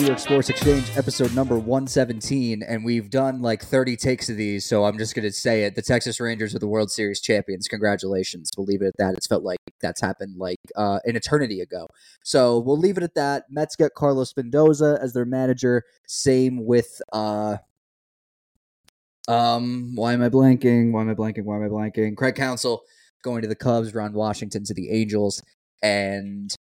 New York Sports Exchange, episode number 117, and we've done like 30 takes of these, so I'm just going to say it. The Texas Rangers are the World Series champions. Congratulations. We'll leave it at that. It's felt like that's happened like uh, an eternity ago. So we'll leave it at that. Mets get Carlos Mendoza as their manager. Same with. Uh, um, why am I blanking? Why am I blanking? Why am I blanking? Craig Counsell going to the Cubs, Ron Washington to the Angels, and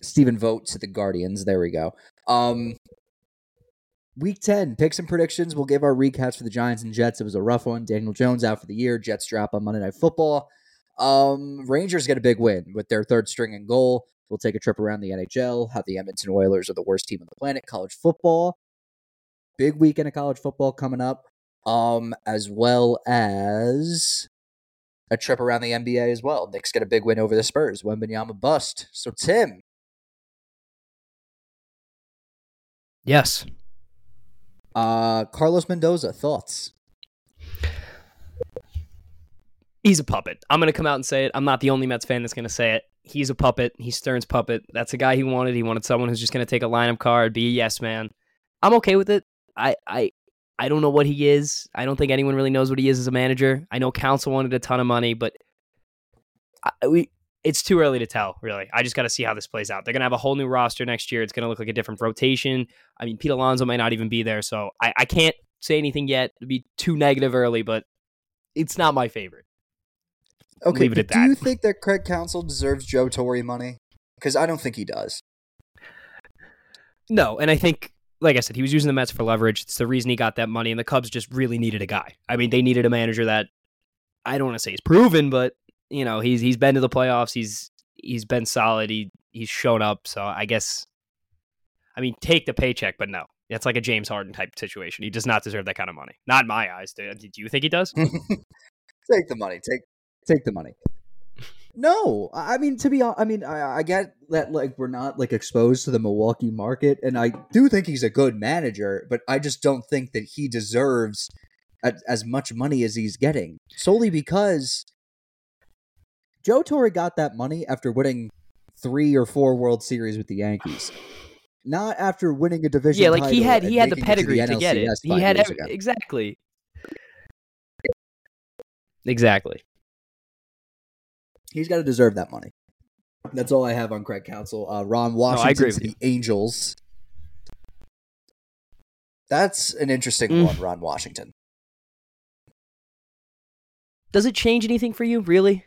Stephen Vogt to the Guardians. There we go. Um, week 10, picks and predictions. We'll give our recaps for the Giants and Jets. It was a rough one. Daniel Jones out for the year. Jets drop on Monday Night Football. Um, Rangers get a big win with their third string and goal. We'll take a trip around the NHL, how the Edmonton Oilers are the worst team on the planet. College football. Big weekend of college football coming up. Um, as well as a trip around the NBA as well. Knicks get a big win over the Spurs. Wembanyama bust. So Tim, Yes. Uh, Carlos Mendoza, thoughts? He's a puppet. I'm going to come out and say it. I'm not the only Mets fan that's going to say it. He's a puppet. He's Stearns' puppet. That's a guy he wanted. He wanted someone who's just going to take a lineup card, be a yes man. I'm okay with it. I, I, I don't know what he is. I don't think anyone really knows what he is as a manager. I know Counsell wanted a ton of money, but I, we it's too early to tell, really. I just got to see how this plays out. They're going to have a whole new roster next year. It's going to look like a different rotation. I mean, Pete Alonso might not even be there, so I, I can't say anything yet to be too negative early, but it's not my favorite. Okay, Leave it at do that. you think that Craig Counsell deserves Joe Torre money? Because I don't think he does. No, and I think, like I said, he was using the Mets for leverage. It's the reason he got that money, and the Cubs just really needed a guy. I mean, they needed a manager that I don't want to say he's proven, but you know he's he's been to the playoffs. He's he's been solid. He he's shown up. So I guess, I mean, take the paycheck, but no, that's like a James Harden type situation. He does not deserve that kind of money. Not in my eyes. Do, do you think he does? take the money. Take take the money. No, I mean to be honest, I mean I, I, get that like we're not like exposed to the Milwaukee market, and I do think he's a good manager, but I just don't think that he deserves as much money as he's getting solely because Joe Torre got that money after winning three or four World Series with the Yankees. Not after winning a division. Yeah, like he had he had the pedigree to, the to get it. He had every, exactly. Exactly. He's got to deserve that money. That's all I have on Craig Counsell. Uh, Ron Washington no, the. Angels. That's an interesting mm. one, Ron Washington. Does it change anything for you, really?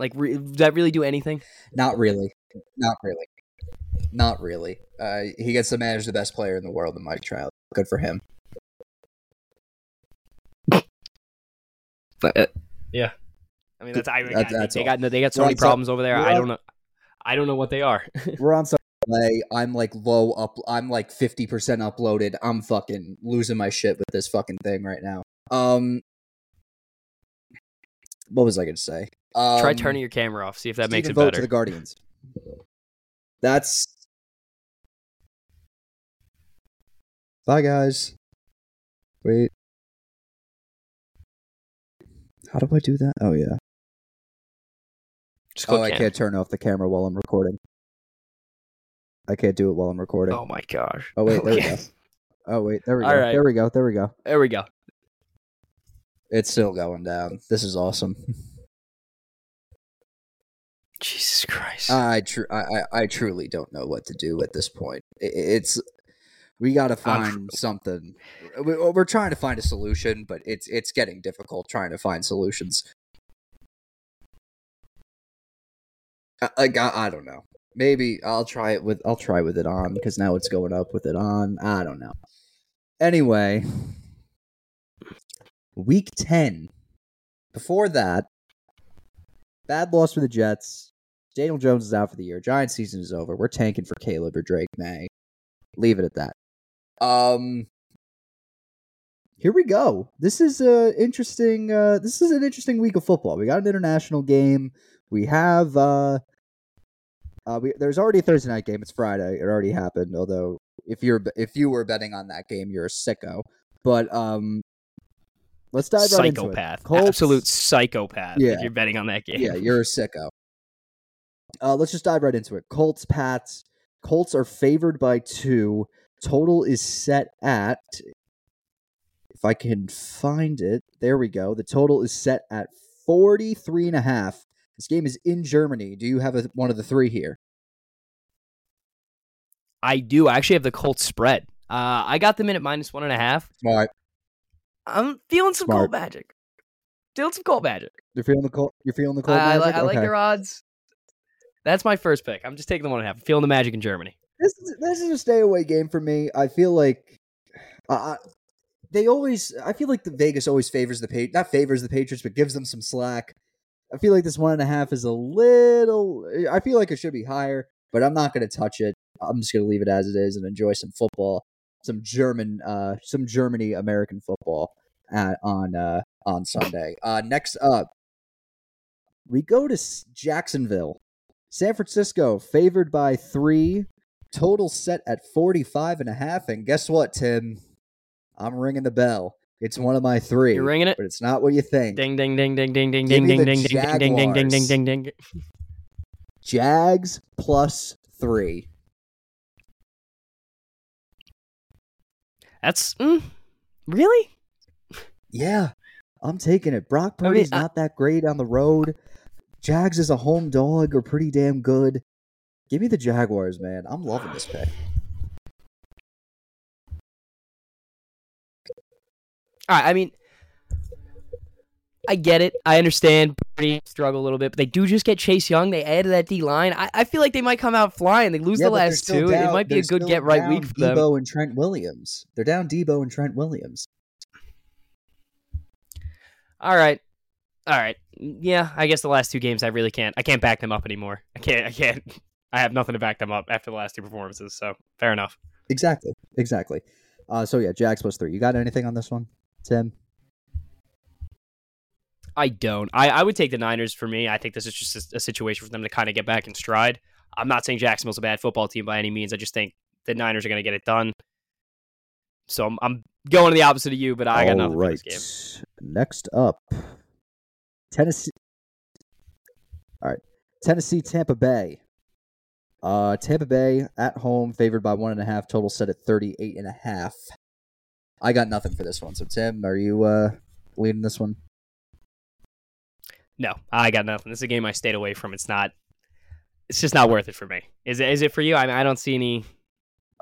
Like, re- does that really do anything? Not really. Not really. Not really. Uh, he gets to manage the best player in the world in Mike Trout. Good for him. But, uh, yeah, I mean that's I mean, that's, that's they, got they got so many problems over there. I don't know. I don't know what they are. we're on some play. I'm like low up. I'm like fifty percent uploaded. I'm fucking losing my shit with this fucking thing right now. Um, what was I going to say? Um, Try turning your camera off. See if that makes it vote better. To the Guardians. That's. Bye, guys. Wait. How do I do that? Oh yeah. oh, I can't turn off the camera while I'm recording. I can't do it while I'm recording. Oh my gosh. Oh wait, there we go. Oh wait, there we go. There we go. There we go. There we go. It's still going down. This is awesome. Jesus Christ. I, tr- I, I truly don't know what to do at this point. It's we got to find tr- something. We're trying to find a solution, but it's it's getting difficult trying to find solutions. Like I, I don't know. Maybe I'll try it with I'll try with it on because now it's going up with it on. I don't know. Anyway, week ten. Before that, bad loss for the Jets. Daniel Jones is out for the year. Giant season is over. We're tanking for Caleb or Drake Maye. Leave it at that. Um, here we go. This is a interesting. Uh, this is an interesting week of football. We got an international game. We have. Uh, uh, we, there's already a Thursday night game. It's Friday. It already happened. Although if you're if you were betting on that game, you're a sicko. But um, let's dive psychopath. right into it. Colts, Absolute psychopath. Yeah, if you're betting on that game. Yeah, you're a sicko. Uh, let's just dive right into it. Colts, Pats. Colts are favored by two. Total is set at. If I can find it, there we go. The total is set at 43 and a half. This game is in Germany. Do you have a, one of the three here? I do. I actually have the Colts spread. Uh, I got them in at minus one and a half. Smart. I'm feeling some Smart. cold magic. Feeling some cold magic. You're feeling the cold. You're feeling the cold I, I, magic. li- I like your odds. That's my first pick. I'm just taking the one and a half. I'm feeling the magic in Germany. this is this is a stay away game for me. I feel like uh, they always. I feel like the Vegas always favors the pa- not favors the Patriots, but gives them some slack. I feel like this one and a half is a little. I feel like it should be higher, but I'm not going to touch it. I'm just going to leave it as it is and enjoy some football, some German, uh, some Germany American football at, on uh, on Sunday. Uh, next up, we go to Jacksonville. San Francisco favored by three, total set at 45 and a half. And guess what, Tim? I'm ringing the bell. It's one of my three. You're ringing it. But it's not what you think. Ding ding ding ding ding ding ding ding ding ding ding ding ding ding ding ding ding. Jags plus three. That's mm, really. Yeah, I'm taking it. Brock I mean, Purdy's I- not that great on the road. Jags as a home dog are pretty damn good. Give me the Jaguars, man. I'm loving this pick. All right, I mean, I get it. I understand. Purdy struggle a little bit, but they do just get Chase Young. They added that D line. I, I feel like they might come out flying. They lose Yeah, the last two. down- it might be a good get right week for them. Deebo and Trent Williams. They're down Deebo and Trent Williams. All right, all right. Yeah, I guess the last two games I really can't. I can't back them up anymore. I can't. I can't. I have nothing to back them up after the last two performances. So fair enough. Exactly. Exactly. Uh, so yeah, Jags plus three. You got anything on this one, Tim? I don't. I, I would take the Niners for me. I think this is just a, a situation for them to kind of get back in stride. I'm not saying Jacksonville's a bad football team by any means. I just think the Niners are going to get it done. So I'm, I'm going to the opposite of you, but I got nothing for this game. Next up, Tennessee. All right, Tennessee, Tampa Bay. Uh, Tampa Bay at home, favored by one and a half. Total set at 38 and a half. I got nothing for this one. So Tim, are you uh leading this one? No, I got nothing. This is a game I stayed away from. It's not. It's just not worth it for me. Is it? Is it for you? I mean, I don't see any.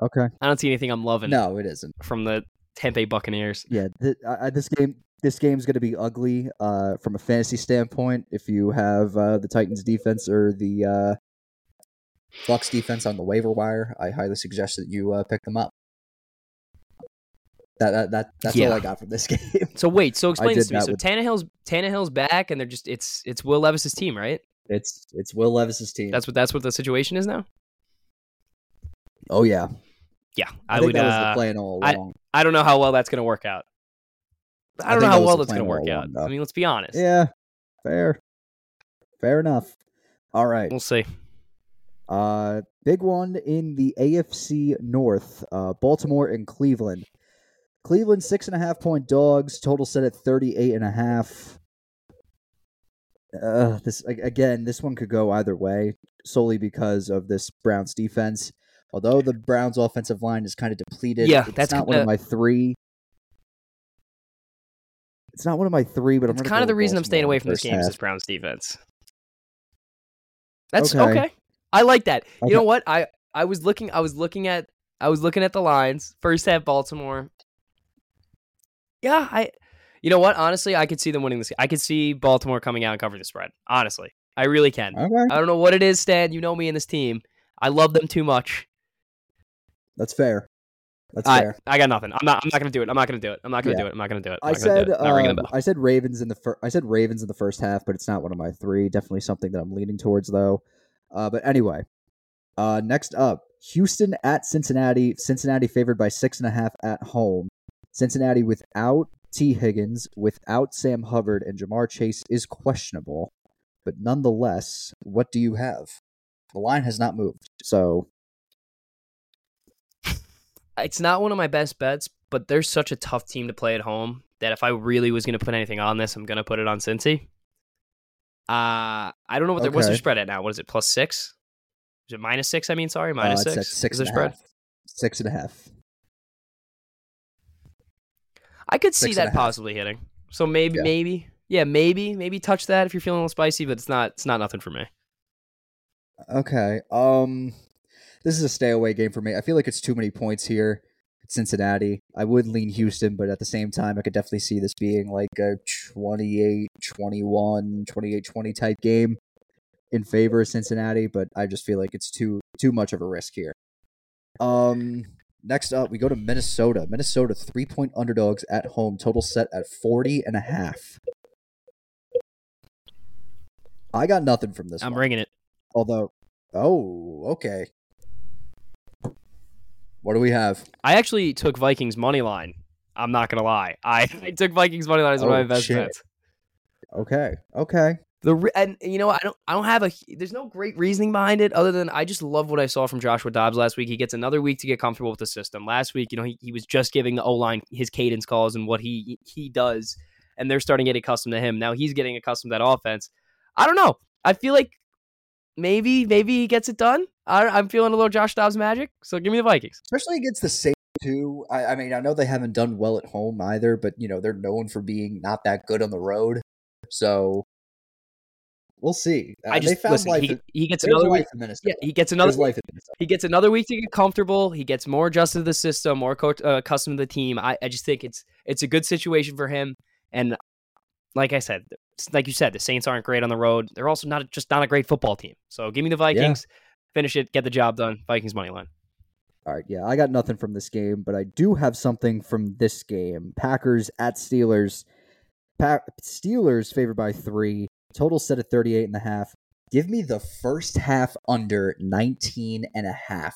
Okay. I don't see anything I'm loving No, it isn't. from the Tampa Buccaneers. Yeah, th- I, this game this game's going to be ugly uh, from a fantasy standpoint. If you have uh, the Titans defense or the uh, Bucs defense on the waiver wire, I highly suggest that you uh, pick them up. That that, that that's Yeah. all I got from this game. So wait, so explain this to me. So with- Tannehill's Tannehill's back, and they're just it's it's Will Levis's team, right? it's it's Will Levis's team. That's what that's what the situation is now. oh yeah, Yeah, I, I, would. that uh, plan all I- along. I don't know how well that's going to work out. I I don't think know how was well that's going to work out. though. I mean, let's be honest. yeah, fair, fair enough. All right, We'll see. Uh, big one in the AFC North. Uh, Baltimore and Cleveland. Cleveland six and a half point dogs. Total set at thirty eight and a half. Uh, this again, this one could go either way, solely because of this Browns defense. Although the Browns' offensive line is kind of depleted, Yeah, it's that's not one of my three. It's not one of my three, but I'm It's kind of the reason I'm staying away from this game is half. this Browns defense. That's Okay. okay. I like that. Okay. You know what? I I was looking. I was looking at. I was looking at the lines. First half, Baltimore. Yeah, I. You know what? Honestly, I could see them winning this. I could see Baltimore coming out and covering the spread. Honestly, I really can. Okay, I don't know what it is, Stan. You know me and this team. I love them too much. That's fair. That's I, fair. I got nothing. I'm not. I'm not gonna do it. I'm not gonna do it. I'm not gonna Yeah. do it. I'm not gonna do it. I'm I said do it. Um. I said Ravens in the first. I said Ravens in the first half, but it's not one of my three. Definitely something that I'm leaning towards though. Uh, but anyway, uh, next up, Houston at Cincinnati. Cincinnati favored by six and a half at home. Cincinnati without Tee Higgins, without Sam Hubbard, and Ja'Marr Chase is questionable. But nonetheless, what do you have? The line has not moved, so it's not one of my best bets, but they're such a tough team to play at home that if I really was going to put anything on this, I'm going to put it on Cincy. Uh, I don't know what their, what's their spread at now. What is it? Plus six? Is it minus six? I mean, sorry, Uh, minus it's six. six Is the and a spread? half. Six and a half. I could see that possibly hitting. So maybe, Yeah. maybe, yeah, maybe, maybe touch that if you're feeling a little spicy, but it's not. It's not nothing for me. Okay. Um, this is a stay away game for me. I feel like it's too many points here. Cincinnati. I would lean Houston, but at the same time, I could definitely see this being like a 28 21, 28 20 type game in favor of Cincinnati, but I just feel like it's too too much of a risk here. Um, next up, we go to Minnesota. Minnesota 3-point underdogs at home, total set at 40 and a half. I got nothing from this I'm one. bringing it. Although, oh, okay. What do we have? I actually took Vikings money line. I'm not gonna lie. I, I took Vikings money line as one of Oh, my best shit. bets. Okay, okay. The re- and you know I don't I don't have a there's no great reasoning behind it other than I just love what I saw from Joshua Dobbs last week. He gets another week to get comfortable with the system. Last week, you know, he, he was just giving the O line his cadence calls and what he he does, and they're starting to get accustomed to him. Now he's getting accustomed to that offense. I don't know. I feel like maybe maybe he gets it done. I, I'm feeling a little Josh Dobbs magic. So give me the Vikings. Especially against the Saints too. I, I mean, I know they haven't done well at home either, but you know they're known for being not that good on the road. So we'll see. Uh, I just they found listen. life. He, in, he gets another life week. in Minnesota. Yeah, he gets another life in Minnesota. He gets another week to get comfortable. He gets more adjusted to the system, more co- uh, accustomed to the team. I, I just think it's it's a good situation for him. And like I said, like you said, the Saints aren't great on the road. They're also not just not a great football team. So give me the Vikings, finish it, get the job done. Vikings money line. All right, yeah, I got nothing from this game, but I do have something from this game. Packers at Steelers. Pa- Steelers favored by three. Total set at 38 and a half. Give me the first half under 19 and a half.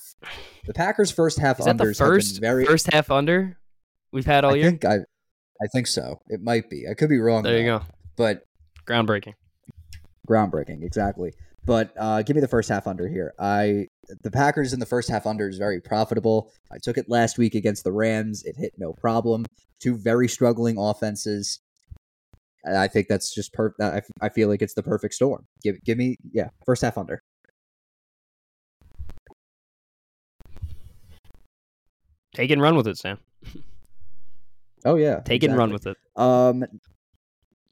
The Packers' first half under Is that the unders have first very. first half under we've had all I year? think I, I think so. It might be. I could be wrong. there you go. But Groundbreaking. groundbreaking, exactly. But uh, give me the first half under here. I the Packers in the first half under is very profitable. I took it last week against the Rams. It hit no problem. Two very struggling offenses. I think that's just per. I, I feel like it's the perfect storm. Give give me yeah first half under. Take and run with it, Sam. Oh yeah, Take it and run with it. Um,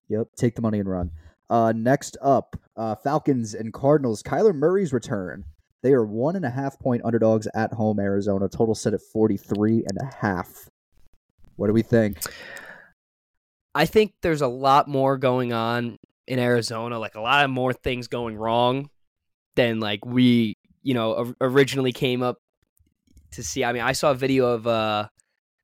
yep, take the money and run. Uh, next up, uh, Falcons and Cardinals. Kyler Murray's return. They are one and a half point underdogs at home, Arizona. Total set at 43 and a half. What do we think? I think there's a lot more going on in Arizona, like a lot of more things going wrong than like we, you know, originally came up to see. I mean, I saw a video of uh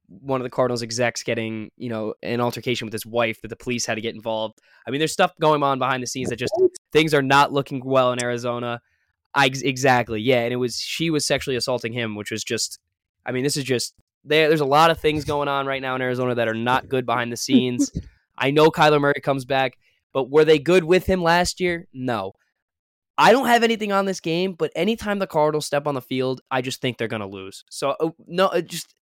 one of the Cardinals execs getting, you know, an altercation with his wife that the police had to get involved. I mean, there's stuff going on behind the scenes that just things are not looking well in Arizona. I exactly, yeah, and it was she was sexually assaulting him, which was just. I mean, this is just there. There's a lot of things going on right now in Arizona that are not good behind the scenes. I know Kyler Murray comes back, but were they good with him last year? No. I don't have anything on this game, but anytime the Cardinals step on the field, I just think they're going to lose. So uh, no, just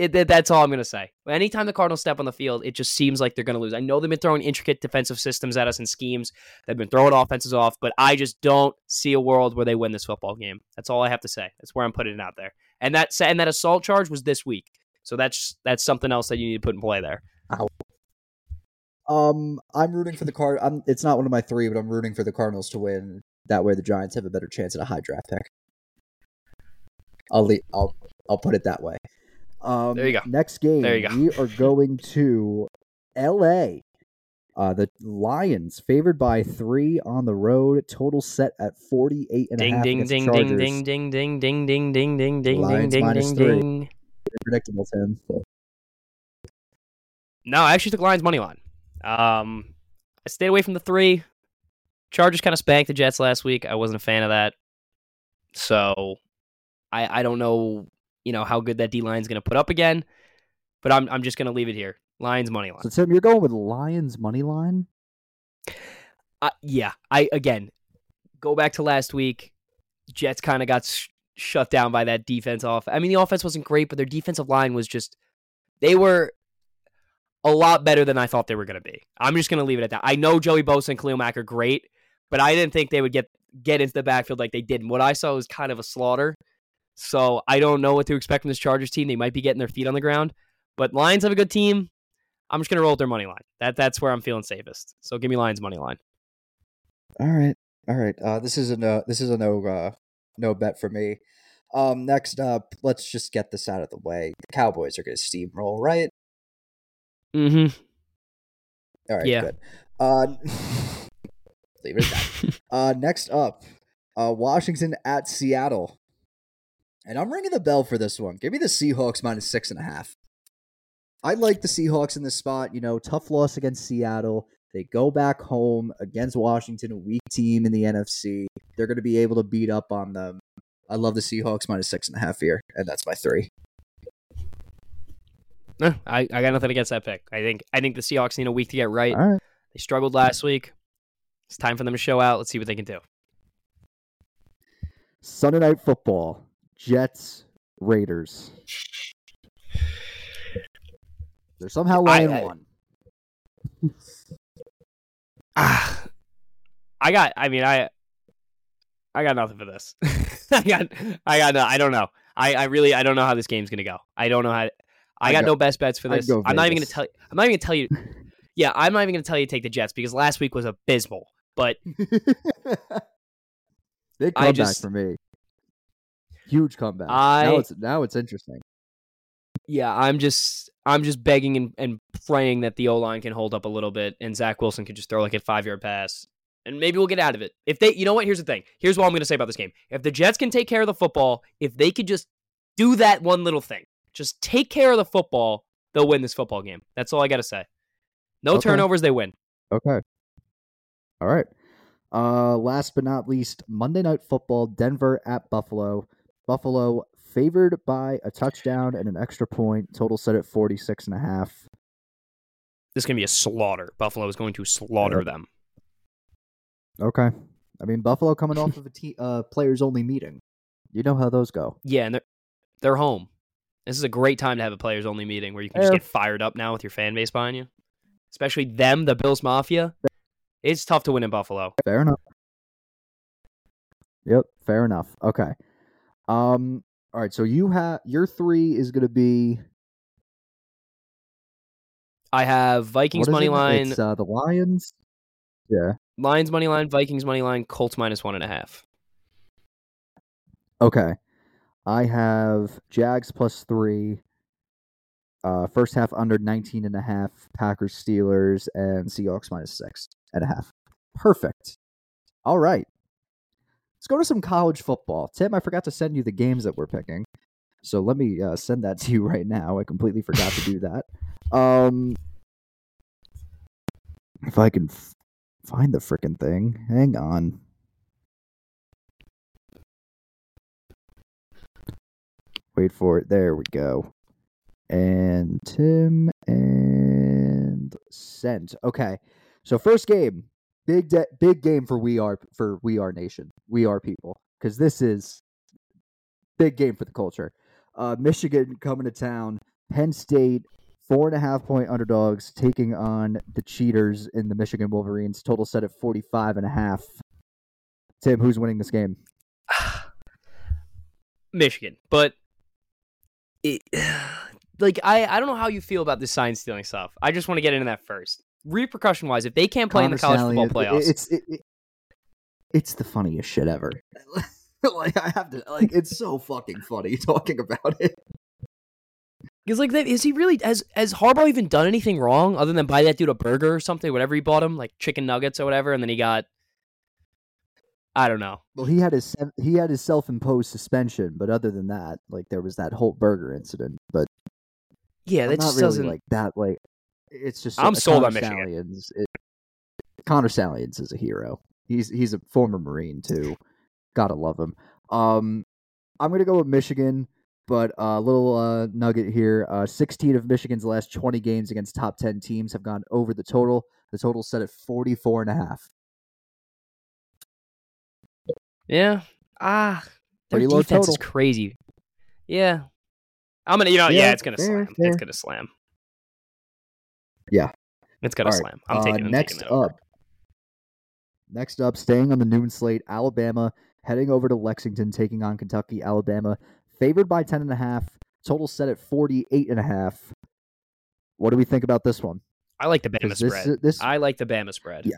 it, that- that's all I'm going to say. Anytime the Cardinals step on the field, it just seems like they're going to lose. I know they've been throwing intricate defensive systems at us and schemes. They've been throwing offenses off, but I just don't see a world where they win this football game. That's all I have to say. That's where I'm putting it out there. And that and that assault charge was this week. So that's that's something else that you need to put in play there. Um, I'm rooting for the card. I'm. It's not one of my three, but I'm rooting for the Cardinals to win. That way, the Giants have a better chance at a high draft pick. I'll I'll I'll put it that way. Um, There you go. Next game, There you go. we are going to L.A. Uh, the Lions favored by three on the road. Total set at 48 and a Ding half ding ding ding Chargers. ding ding ding ding ding ding ding ding Lions ding minus ding three. ding. Predictable, Tim. No, I actually took Lions money line. Um, I stayed away from the three. Chargers kind of spanked the Jets last week. I wasn't a fan of that, so I I don't know you know how good that D line is going to put up again, but I'm I'm just going to leave it here. Lions money line. So Tim, you're going with Lions money line. Uh, yeah, I again go back to last week. Jets kind of got sh- shut down by that defense off. I mean, the offense wasn't great, but their defensive line was just they were a lot better than I thought they were going to be. I'm just going to leave it at that. I know Joey Bosa and Khalil Mack are great, but I didn't think they would get get into the backfield like they did. And what I saw was kind of a slaughter. So I don't know what to expect from this Chargers team. They might be getting their feet on the ground, but Lions have a good team. I'm just gonna roll with their money line. That that's where I'm feeling safest. So give me Lions money line. All right, all right. Uh, this is a no. This is a no. Uh, no bet for me. Um, next up, let's just get this out of the way. The Cowboys are going to steamroll, right? Mm-hmm. All right, Yeah. good. Uh, leave it at that. uh, next up, uh, Washington at Seattle, and I'm ringing the bell for this one. Give me the Seahawks minus six and a half. I like the Seahawks in this spot. You know, tough loss against Seattle. They go back home against Washington, a weak team in the NFC. They're going to be able to beat up on them. I love the Seahawks minus six and a half here, and that's my three. No, I, I got nothing against that pick. I think I think the Seahawks need a week to get right. All right. They struggled last week. It's time for them to show out. Let's see what they can do. Sunday night football, Jets, Raiders. They're somehow I- laying I- one. Ah, I got. I mean, I. I got nothing for this. I got. I got. No, I don't know. I. I really. I don't know how this game's gonna go. I don't know how. I I'd got go- no best bets for this. I'm not even gonna tell you. I'm not even gonna tell you. Yeah, I'm not even gonna tell you to take the Jets because last week was abysmal. But Big I comeback just- for me. Huge comeback. I- now it's now it's interesting. yeah, I'm just. I'm just begging and, and praying that the O line can hold up a little bit and Zach Wilson can just throw like a five yard pass. And maybe we'll get out of it. If they, you know what? Here's the thing. Here's what I'm going to say about this game. If the Jets can take care of the football, if they could just do that one little thing, just take care of the football, they'll win this football game. That's all I got to say. No Okay. turnovers, they win. Okay. All right. Uh last but not least, Monday night football, Denver at Buffalo. Buffalo favored by a touchdown and an extra point, total set at 46 and a half. This is going to be a slaughter. Buffalo is going to slaughter Yep. them. Okay. I mean, Buffalo coming off of a te- uh, players only meeting. You know how those go. Yeah, and they're, they're home. This is a great time to have a players only meeting where you can just get fired up now with your fan base behind you. Especially them, the Bills Mafia. It's tough to win in Buffalo. Fair enough. Yep, fair enough. Okay. Um all right, so you have your 3 is going to be I have Vikings money it? line, uh, the Lions. Yeah. Lions money line, Vikings money line, Colts minus one and a half. Okay. I have Jags plus 3. Uh first half under 19 and a half, Packers Steelers and Seahawks minus 6 and a half. Perfect. All right. Let's go to some college football. Tim, I forgot to send you the games that we're picking. So let me uh, send that to you right now. I completely forgot to do that. Um if I can f- find the freaking thing. Hang on. Wait for it. There we go. And Tim and sent. Okay. So first game, big de- big game for we are for we are nation. We are people because this is big game for the culture. Uh, Michigan coming to town. Penn State four and a half point underdogs taking on the cheaters in the Michigan Wolverines. Total set at 45 and a half. Tim, who's winning this game? Michigan, but it, like I, I don't know how you feel about this sign stealing stuff. I just want to get into that first. Repercussion wise, if they can't play in the college football playoffs, It's it, it- it's the funniest shit ever. like I have to like it's so fucking funny talking about it. Because like, that, is he really has has Harbaugh even done anything wrong other than buy that dude a burger or something, whatever he bought him, like chicken nuggets or whatever, and then he got, I don't know. Well, he had his he had his self-imposed suspension, but other than that, like there was that whole burger incident. But Yeah, I'm that not just really doesn't. like that. Like it's just I'm sold on Connor Michigan. Stalions, it, Connor Stalions is a hero. He's he's a former Marine too. Gotta love him. Um, I'm gonna go with Michigan, but a uh, little uh, nugget here: uh, 16 of Michigan's last 20 games against top 10 teams have gone over the total. The total set at 44 and a half. Yeah. Ah, their Pretty low defense is crazy. Yeah. I'm gonna, you know, yeah, Yeah, it's gonna fair, slam. fair. It's gonna slam. Yeah. It's gonna All right, slam. I'm uh, taking. I'm next taking up. Next up, staying on the noon slate, Alabama heading over to Lexington, taking on Kentucky. Alabama favored by ten and a half. Total set at forty eight and a half. What do we think about this one? I like the Bama 'Cause this, spread. this, I like the Bama spread. Yeah.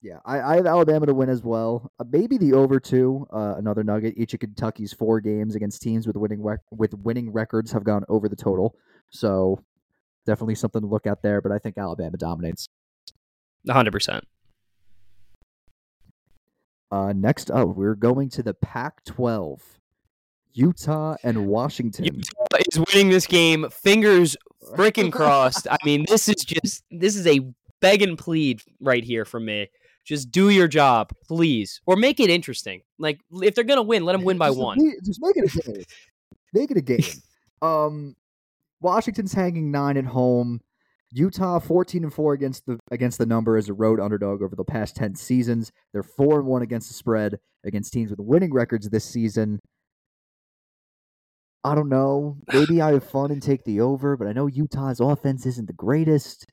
Yeah, I, I have Alabama to win as well. Uh, maybe the over two. Uh, another nugget. Each of Kentucky's four games against teams with winning rec- with winning records have gone over the total. So definitely something to look at there. But I think Alabama dominates. 100%. Uh, next up, we're going to the Pac-12. Utah and Washington. Utah is winning this game. Fingers freaking crossed. I mean, this is just this is a beg and plead right here from me. Just do your job, please, or make it interesting. Like if they're gonna win, let them win by Just one. ma- Just make it a game. make it a game. Um, Washington's hanging nine at home. Utah fourteen and four against the against the number as a road underdog over the past ten seasons. They're four and one against the spread against teams with winning records this season. I don't know. Maybe I have fun and take the over, but I know Utah's offense isn't the greatest.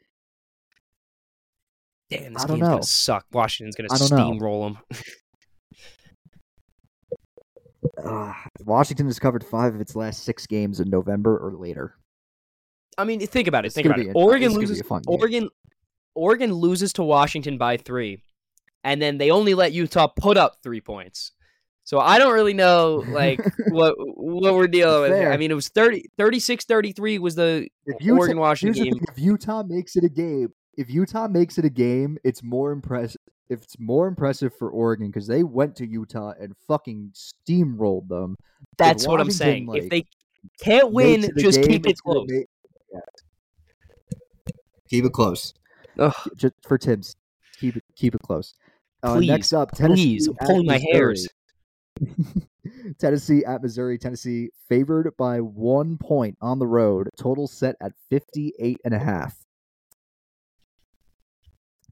Damn, this game's know. gonna suck. Washington's gonna I don't know. steamroll them. Uh, Washington has covered five of its last six games in November or later. I mean, think about it. It's Think about it. Oregon it's gonna be loses. a fun game. Oregon, Oregon loses to Washington by three, and then they only let Utah put up three points. So I don't really know like what what we're dealing with. Here. I mean, it was 30, 36-33 was the Utah- Oregon Washington game. thing, if Utah makes it a game, if Utah makes it a game, it's more impressive. It's more impressive for Oregon because they went to Utah and fucking steamrolled them. That's what I'm saying. like, if they can't win, Makes it a just game, keep it close. gonna Keep it close. Ugh, Just for Tibbs, keep it keep it close. Uh, Please, next up, Tennessee. please, I'm at pulling my Missouri. hairs. Tennessee at Missouri. Tennessee favored by one point on the road. Total set at 58 and a half.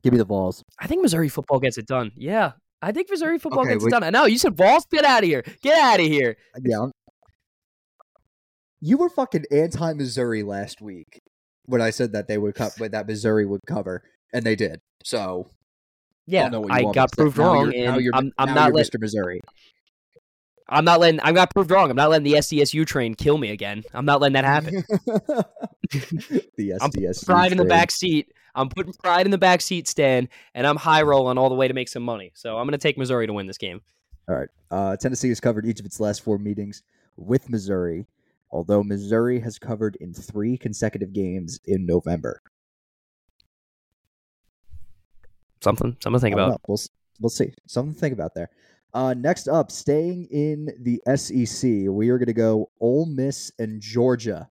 Give me the balls. I think Missouri football gets it done. Yeah. I think Missouri football Okay, gets we- it done. I know you said balls. Get out of here. Get out of here. Yeah. I'm- You were fucking anti-Missouri last week when I said that they would cut, that Missouri would cover, and they did. So Yeah, don't know what you I got to proved Now wrong, and you're- I'm, I'm not letting Mr. Missouri. I'm not letting I got proved wrong. I'm not letting the SDSU train kill me again. I'm not letting that happen. the SDSU. I'm pride in the back seat. I'm putting pride in the back seat, Stan, and I'm high rolling all the way to make some money. So I'm gonna take Missouri to win this game. All right. Uh, Tennessee has covered each of its last four meetings with Missouri, although Missouri has covered in three consecutive games in November. Something, something to think about. know. We'll we'll see. Something to think about there. Uh, next up, staying in the SEC, we are going to go Ole Miss and Georgia.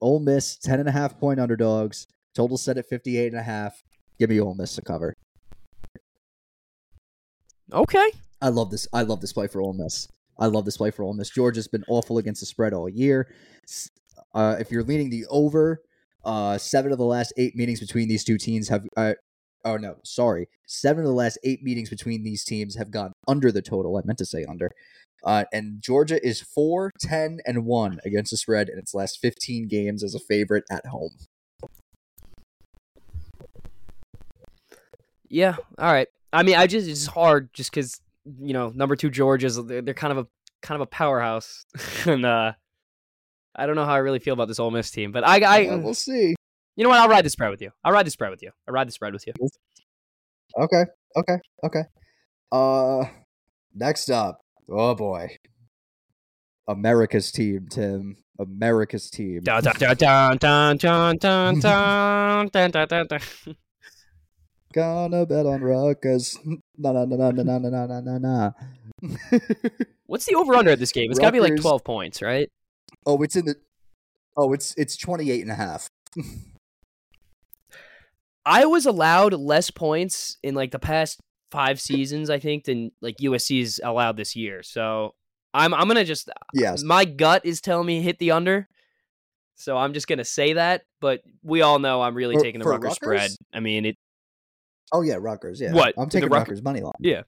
Ole Miss, 10 and a half point underdogs. Total set at 58 and a half. Give me Ole Miss to cover. Okay. I love this. I love this play for Ole Miss. I love this play for Ole Miss. Georgia's been awful against the spread all year. Uh, if you're leaning the over, uh, seven of the last eight meetings between these two teams have. Uh, oh no, sorry. Seven of the last eight meetings between these teams have gone under the total. I meant to say under. Uh, and Georgia is 4, 10, and 1 against the spread in its last 15 games as a favorite at home. Yeah. All right. I mean, I just it's hard just because you know number two Georgia's they're, they're kind of a kind of a powerhouse, and uh, I don't know how I really feel about this Ole Miss team, but I, I Yeah, we'll see. you know what? I'll ride this spread with you. I'll ride this spread with you. I'll ride this spread with you. Okay. Okay. Okay. Uh next up. Oh boy. America's team, Tim. America's team. Dun, dun, dun, Gonna bet on Rutgers. Na na na na na na na na na na. What's the over under at this game? It's got to be like Rutgers- 12 points, right? oh, it's in the Oh, it's it's 28 and a half. I was allowed less points in like the past five seasons, I think, than like USC's allowed this year. So I'm I'm gonna just Yes. my gut is telling me hit the under. So I'm just gonna say that, but we all know I'm really For- taking the for Rutgers spread. Rutgers? I mean, it Oh yeah, Rutgers. Yeah. What? I'm taking Ruck- Rutgers money line. Yeah.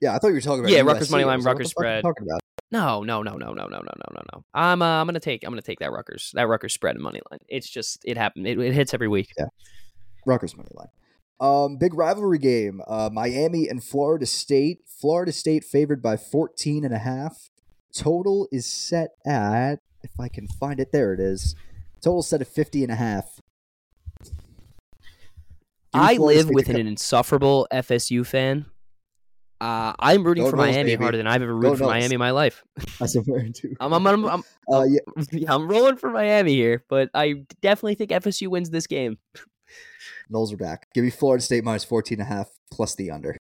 Yeah, I thought you were talking about Yeah, Rutgers money line, was like, what Rutgers the fuck are you spread. Talking about. no, no, no, no, no, no, no, no, no, no. I'm uh, I'm gonna take I'm gonna take that Rutgers that Rutgers spread and money line. It's just it happened. It, it hits every week. Yeah, Rutgers money line. Um, big rivalry game. Uh, Miami and Florida State. Florida State favored by 14 and a half. Total is set at, if I can find it, there it is. Total set at 50 and a half. I live with an insufferable FSU fan. Uh, I'm rooting Go for Miami baby. harder than I've ever Go rooted for Noles. Miami in my life. That's what we're. I'm, I'm, I'm, I'm, Uh, yeah, I'm rolling for Miami here, but I definitely think FSU wins this game. Noles are back. Give me Florida State minus 14 and a half plus the under.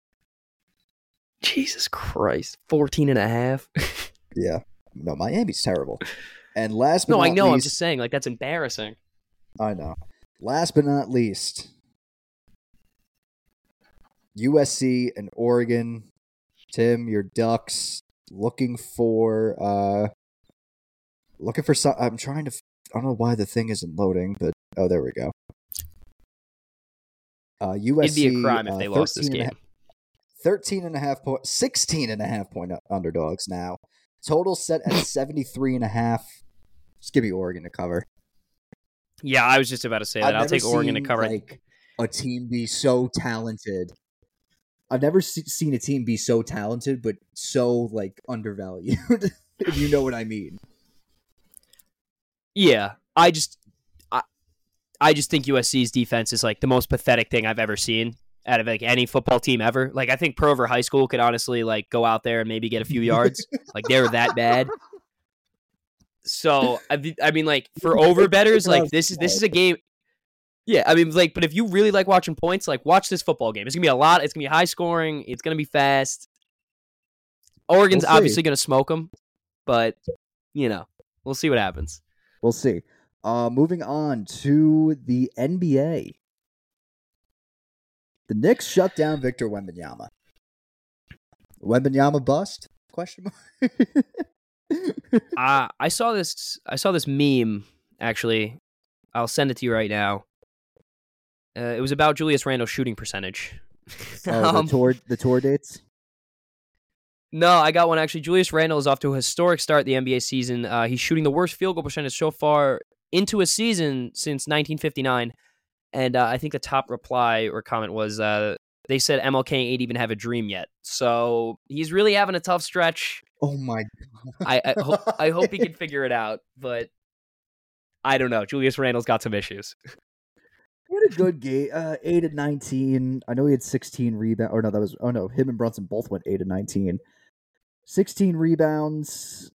Jesus Christ. 14 and a half. Yeah. No, Miami's terrible. And last but no, I not know. I'm least, just saying, like, that's embarrassing. I know. Last but not least, USC and Oregon. Tim, your Ducks looking for uh looking for some I'm trying to I don't know why the thing isn't loading, but oh there we go. Uh USC It'd be a crime if uh, they lost this 13 and a game. half- 13 and a half point 16 and a half point underdogs now. Total set at 73 and a half. Just give me Oregon to cover. Yeah, I was just about to say that. I've I'll take Oregon to cover it. Like a team be so talented. I've never se- seen a team be so talented, but so like undervalued. if you know what I mean. Yeah, I just, I, I just think USC's defense is like the most pathetic thing I've ever seen out of like any football team ever. Like I think Prover High School could honestly like go out there and maybe get a few yards. like they're that bad. So I, I mean, like for over betters, like this is this is a game. Yeah, I mean, like, but if you really like watching points, like watch this football game. It's gonna be a lot. It's gonna be high scoring. It's gonna be fast. Oregon's We'll obviously gonna smoke them, but you know, we'll see what happens. We'll see. Uh, moving on to the NBA. The Knicks shut down Victor Wembanyama. Wembanyama bust? Question mark. uh, I saw this. I saw this meme. Actually, I'll send it to you right now. Uh, it was about Julius Randle's shooting percentage. oh, Um, the tour the tour dates. no, I got one actually. Julius Randle is off to a historic start the NBA season. Uh, he's shooting the worst field goal percentage so far into a season since 1959. And uh, I think the top reply or comment was uh, they said MLK ain't even have a dream yet. So he's really having a tough stretch. Oh my I I, ho- I hope he can figure it out, but I don't know. Julius Randle's got some issues. He had a good game. Uh, eight and nineteen. I know he had sixteen rebounds. Or no, that was. Oh no, him and Brunson both went eight and nineteen. Sixteen rebounds.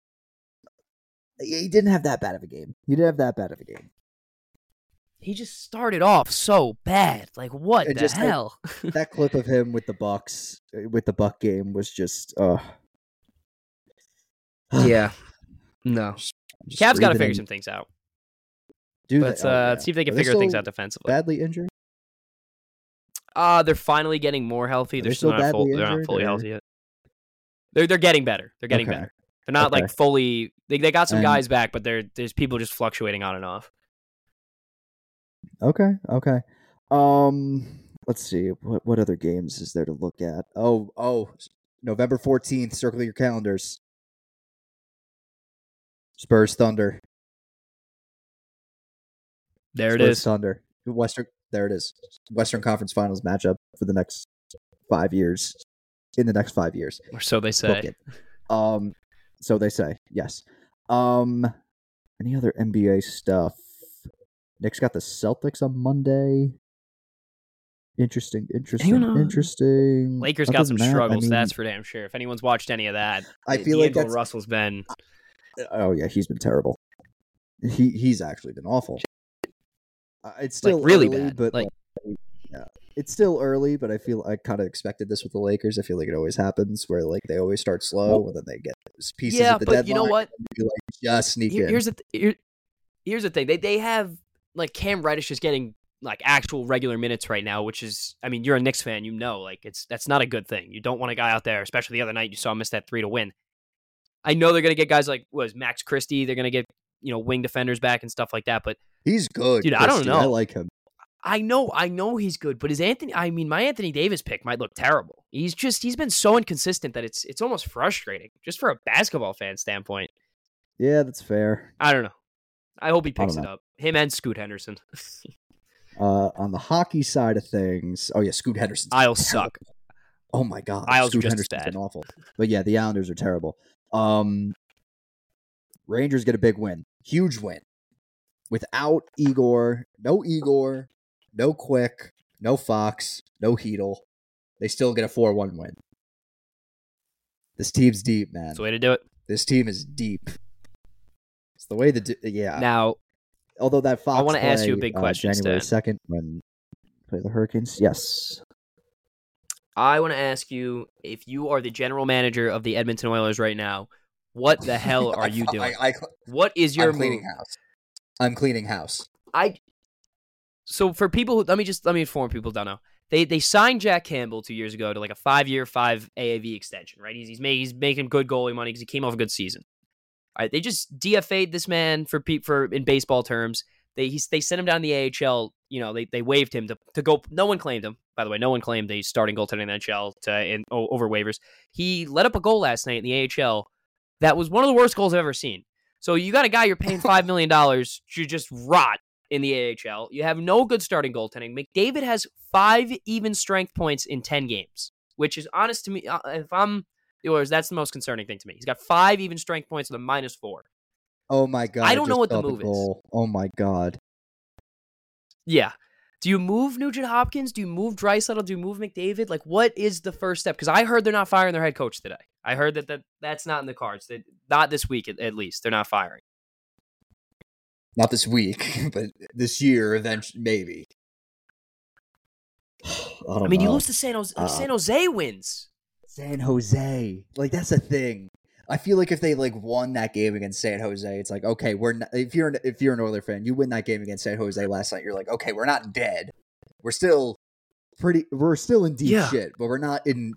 He didn't have that bad of a game. He didn't have that bad of a game. He just started off so bad. Like what And the just, hell? that clip of him with the Bucks uh, with the Buck game was just. Uh, yeah. No. just Cavs got to figure in- some things out. Do Let's they? uh, Oh, yeah. see if they can Are they figure things out defensively. Badly injured. Uh they're finally getting more healthy. They're they still still not full, they're not fully or- healthy yet. They're they're getting better. They're getting Okay. better. They're not Okay. like fully. They, they got some And- guys back, but there there's people just fluctuating on and off. Okay. Okay. Um. Let's see. What what other games is there to look at? Oh. Oh. November fourteenth. Circle your calendars. Spurs Thunder. There it is. Thunder. Western. There it is. Western Conference Finals matchup for the next five years. In the next five years. Or so they say. Um. So they say. Yes. Um. Any other NBA stuff? Knicks got the Celtics on Monday. Interesting. Interesting. interesting. Lakers Other got some that, I struggles. mean, that's for damn sure. If anyone's watched any of that, I feel like that's- Russell's been. Oh yeah, he's been terrible. He he's actually been awful. Uh, it's still really early, bad, but like- like, yeah, it's still early. But I feel I kind of expected this with the Lakers. I feel like it always happens where like they always start slow and then they get those pieces Yeah, at the but deadline. you know what? like just sneak Here- in. here's the th- here's the thing. They they have like Cam Reddish is getting like actual regular minutes right now, which is I mean you're a Knicks fan, you know like it's that's not a good thing. You don't want a guy out there, especially the other night you saw him miss that three to win. I know they're gonna get guys like was Max Christie. They're gonna get you know wing defenders back and stuff like that. But He's good, Dude, I don't know. I like him. I know I know he's good. But his Anthony, I mean my Anthony Davis pick might look terrible. He's just he's been so inconsistent that it's it's almost frustrating just for a basketball fan standpoint. Yeah, that's fair. I don't know. I hope he picks it up. Him and Scoot Henderson. Uh, on the hockey side of things, oh yeah, Scoot Henderson. Isles suck. Oh my god, Isles Scoot Henderson's bad. been awful. But yeah, the Islanders are terrible. Um, Rangers get a big win, huge win, without Igor. No Igor, no Quick, no Fox, no Chytil. They still get a four-one win. This team's deep, man. That's the way to do it. This team is deep. It's the way the yeah. Now, Although that Fox, I wanna ask you a big uh, question, January Stan. second when play the Hurricanes. Yes, I want to ask you if you are the general manager of the Edmonton Oilers right now, what the hell are you doing? I, I, what is your I'm cleaning move? house. I'm cleaning house. I so for people who let me just let me inform people don't know. They they signed Jack Campbell two years ago to like a five year five AAV extension, right? He's he's, ma- he's making good goalie money because he came off a good season. All right, they just DFA'd this man for for in baseball terms. They he's, they sent him down the AHL. You know, they they waived him to, to go. No one claimed him. By the way, no one claimed a starting goaltender in the NHL to in, over waivers. He let up a goal last night in the AHL. That was one of the worst goals I've ever seen. So you got a guy you're paying five million dollars to just rot in the AHL. You have no good starting goaltending. McDavid has five even strength points in ten games, which is honest to me. uh, If I'm the Oilers, that's the most concerning thing to me. He's got five even strength points with a minus four. Oh my god! I don't know what the move is. goal. Oh my god! Yeah. Do you move Nugent Hopkins? Do you move Draisaitl? Do you move McDavid? Like, what is the first step? Because I heard they're not firing their head coach today. I heard that, that that's not in the cards. That not this week at, at least. They're not firing. Not this week, but this year, eventually, maybe. I, don't I mean, you lose to San Jose. Uh, San Jose wins. San Jose. Like that's a thing. I feel like if they like won that game against San Jose, it's like okay, we're not, if you're an, if you're an Oiler fan, you win that game against San Jose last night. You're like, okay, we're not dead. We're still pretty. We're still in deep Yeah. shit, but we're not in.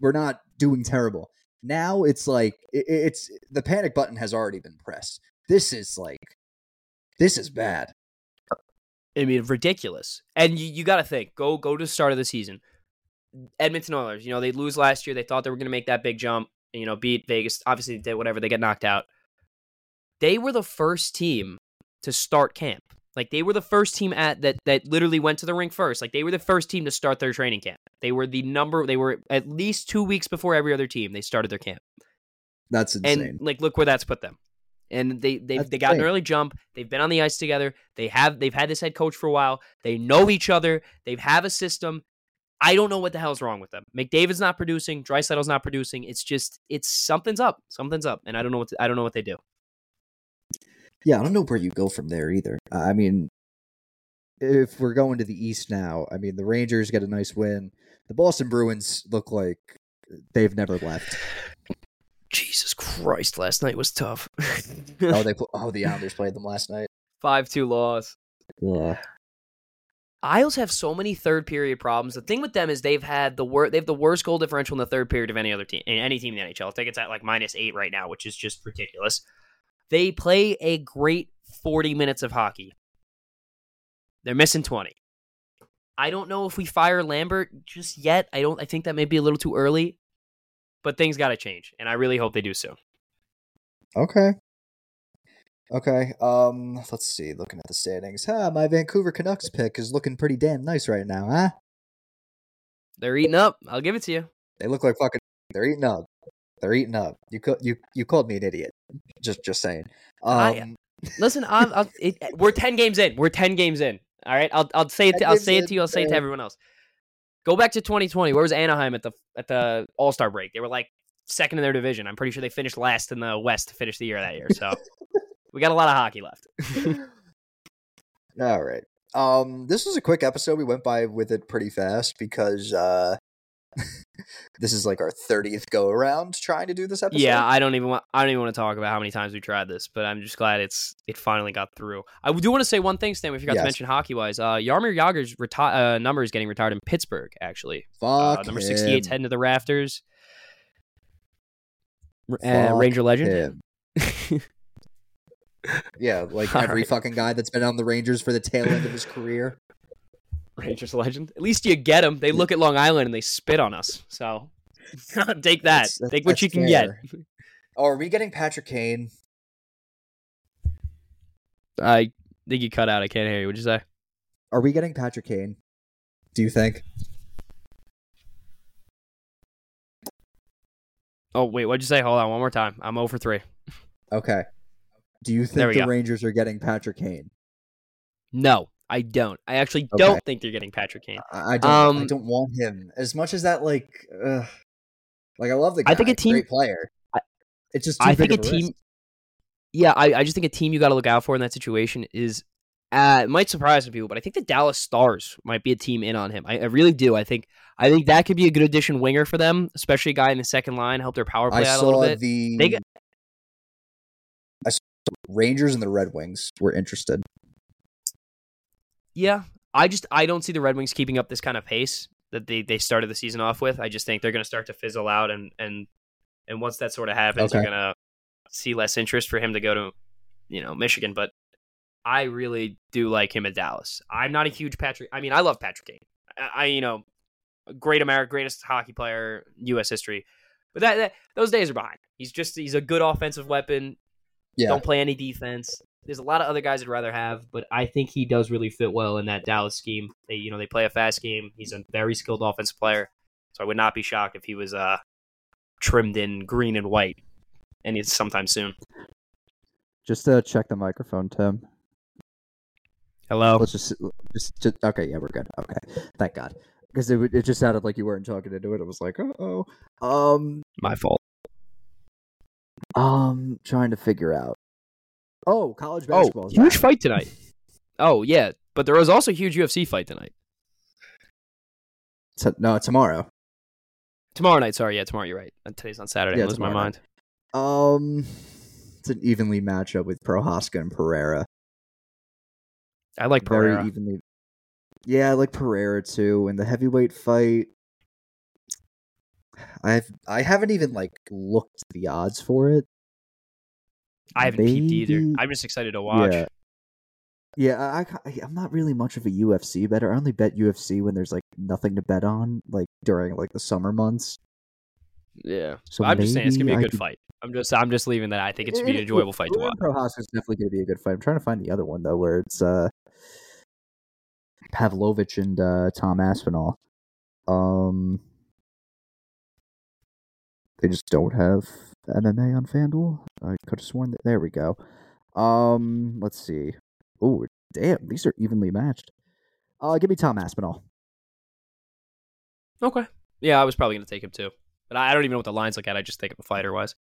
We're not doing terrible. Now it's like it, it's the panic button has already been pressed. This is like, this is bad. I mean, ridiculous. And you, you got to think, go go to the start of the season. Edmonton Oilers, you know, they lose last year. They thought they were going to make that big jump, you know, beat Vegas. Obviously, they did whatever. They get knocked out. They were the first team to start camp. Like they were the first team at that that literally went to the rink first. Like they were the first team to start their training camp. They were the number. They were at least two weeks before every other team. They started their camp. That's insane. and like look where that's put them and they they That's they got an early jump they've been on the ice together they have they've had this head coach for a while they know each other they have a system i don't know what the hell's wrong with them mcdavid's not producing Draisaitl's not producing it's just it's something's up something's up and i don't know what to, i don't know what they do Yeah, I don't know where you go from there either. I mean, if we're going to the East now, I mean, the Rangers get a nice win. The Boston Bruins look like they've never left. jesus christ last night was tough oh, they oh the Islanders played them last night. 5-2 loss Ugh. Isles have so many third period problems. The thing with them is they've had the worst. They have the worst goal differential in the third period of any other team, in any team in the NHL. I think it's at like minus eight right now, which is just ridiculous. They play a great forty minutes of hockey. They're missing twenty. I don't know if we fire Lambert just yet. I don't. I think that may be a little too early, but things got to change, and I really hope they do so. Okay. Okay. Um. Let's see. Looking at the standings, huh? My Vancouver Canucks pick is looking pretty damn nice right now, huh? They're eating up. I'll give it to you. They look like fucking. They're eating up. They're eating up. You co- you you called me an idiot. Just just saying. Um. I- Listen, I'm, I'll, it, we're ten games in. We're ten games in. All right, I'll I'll say it. To, I'll say it to you. I'll say it to everyone else. Go back to 2020. Where was Anaheim at the at the All Star break? They were like second in their division. I'm pretty sure they finished last in the West to finish the year that year. So we got a lot of hockey left. All right. Um, this was a quick episode. We went by with it pretty fast because uh, this is like our thirtieth go around trying to do this episode. yeah, I don't even want. I don't even want to talk about how many times we tried this, but I'm just glad it's it finally got through. I do want to say one thing, Stan. We forgot Yes. to mention hockey wise. Uh, Jaromir Jagr's reti- uh, number is getting retired in Pittsburgh. Actually, fuck uh, number him. 68 's heading to the rafters. Uh, Ranger legend. Yeah, like All every right. fucking guy that's been on the Rangers for the tail end of his career. Rangers legend. At least you get them. They look at Long Island and they spit on us. So take that. That's- that's- take what you can get. Oh, are we getting Patrick Kane? I think you cut out. I can't hear you. What'd you say? Are we getting Patrick Kane? Do you think? Oh wait, what'd you say? Hold on, one more time. I'm oh over three. Okay. Do you think the go. Rangers are getting Patrick Kane? No, I don't. I actually Okay. don't think they're getting Patrick Kane. I, I don't. I Um, don't want him as much as that. Like, uh, like I love the guy. I think a team- great player. I- it's just I think a team. risk. Yeah, I, I just think a team you got to look out for in that situation is. Uh, it might surprise some people, but I think the Dallas Stars might be a team in on him. I, I really do. I think I think that could be a good addition winger for them, especially a guy in the second line, help their power I play out a little bit. the. They got- I saw Rangers and the Red Wings were interested. Yeah, I just I don't see the Red Wings keeping up this kind of pace that they, they started the season off with. I just think they're going to start to fizzle out, and and and once that sort of happens, Okay. you're going to see less interest for him to go to, you know, Michigan. But I really do like him at Dallas. I'm not a huge Patrick. I mean, I love Patrick Kane. I, I you know, great America, greatest hockey player U.S. history. But that, that those days are behind. He's just he's a good offensive weapon. Yeah. Don't play any defense. There's a lot of other guys I'd rather have, but I think he does really fit well in that Dallas scheme. They, you know, they play a fast game. He's a very skilled offensive player, so I would not be shocked if he was uh, trimmed in green and white, and it's sometime soon. Just to check the microphone, Tim. Hello. Let's just, just, just okay. Yeah, we're good. Okay, thank God. Because it, would- it just sounded like you weren't talking into it. It was like, uh oh. Um, My fault. Um, trying to figure out. Oh, college Oh, basketball. is huge back. fight tonight. Oh yeah, but there was also a huge UFC fight tonight. T- no, tomorrow. Tomorrow night. Sorry, yeah, tomorrow. You're right. Today's on Saturday. Yeah, I lose my mind. Um, it's an evenly matchup with Prochazka and Pereira. I like Very Pereira. evenly. Yeah, I like Pereira too. And the heavyweight fight, I've I haven't even like looked the odds for it. I haven't peeped either. I'm just excited to watch. Yeah. Yeah, I, I I'm not really much of a UFC better. I only bet UFC when there's like nothing to bet on, like during like the summer months. Yeah. So I'm just saying it's gonna be a maybe good could- fight. I'm just I'm just leaving that. I think it's gonna be an It- enjoyable fight to watch. Prochazka is definitely going to be a good fight. I'm trying to find the other one though, where it's uh Pavlovich and uh, Tom Aspinall. Um, they just don't have MMA on FanDuel. I could have sworn that. There we go. Um, let's see. Oh, damn, these are evenly matched. Uh, give me Tom Aspinall. Okay. Yeah, I was probably gonna take him too, but I don't even know what the lines look at. I just think of a fighter wise.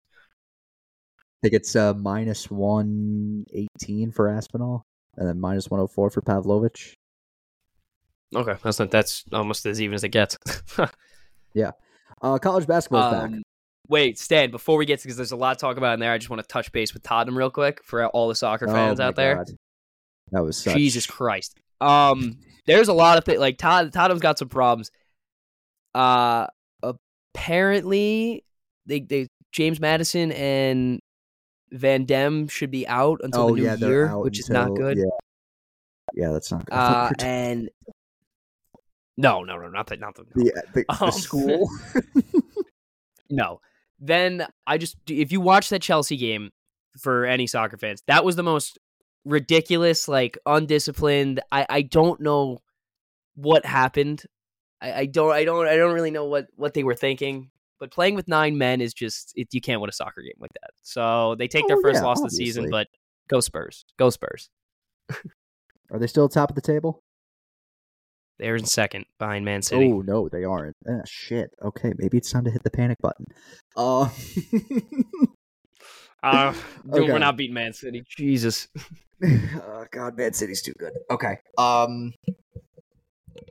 I think it's uh minus one eighteen for Aspinall, and then minus one hundred four for Pavlovich. Okay, that's not that's almost as even as it gets. Yeah, uh, college basketball's back. Wait, Stan. Before we get to because there's a lot to talk about in there, I just want to touch base with Tottenham real quick for all the soccer fans Oh out there. That was such... Jesus Christ. Um, there's a lot of things like Todd. Tottenham's got some problems. Uh, apparently they they James Maddison and Van de Ven should be out until oh the new yeah, year, which is not good. Yeah, yeah, that's not good. Uh, thought you were and no, no, no, not the not the, yeah, the, the um, school. no. Then I just if you watch that Chelsea game for any soccer fans, that was the most ridiculous, like undisciplined. I I don't know what happened. I, I don't I don't I don't really know what what they were thinking. But playing with nine men is just it, you can't win a soccer game like that. So they take their Oh, first yeah, loss of the season, but go Spurs, go Spurs. Are they still top of the table? They're in second behind Man City. Oh no, they aren't. Ah, shit. Okay, maybe it's time to hit the panic button. Uh, Uh, Okay. we're not beating Man City. Jesus. oh, God, Man City's too good. Okay. Um,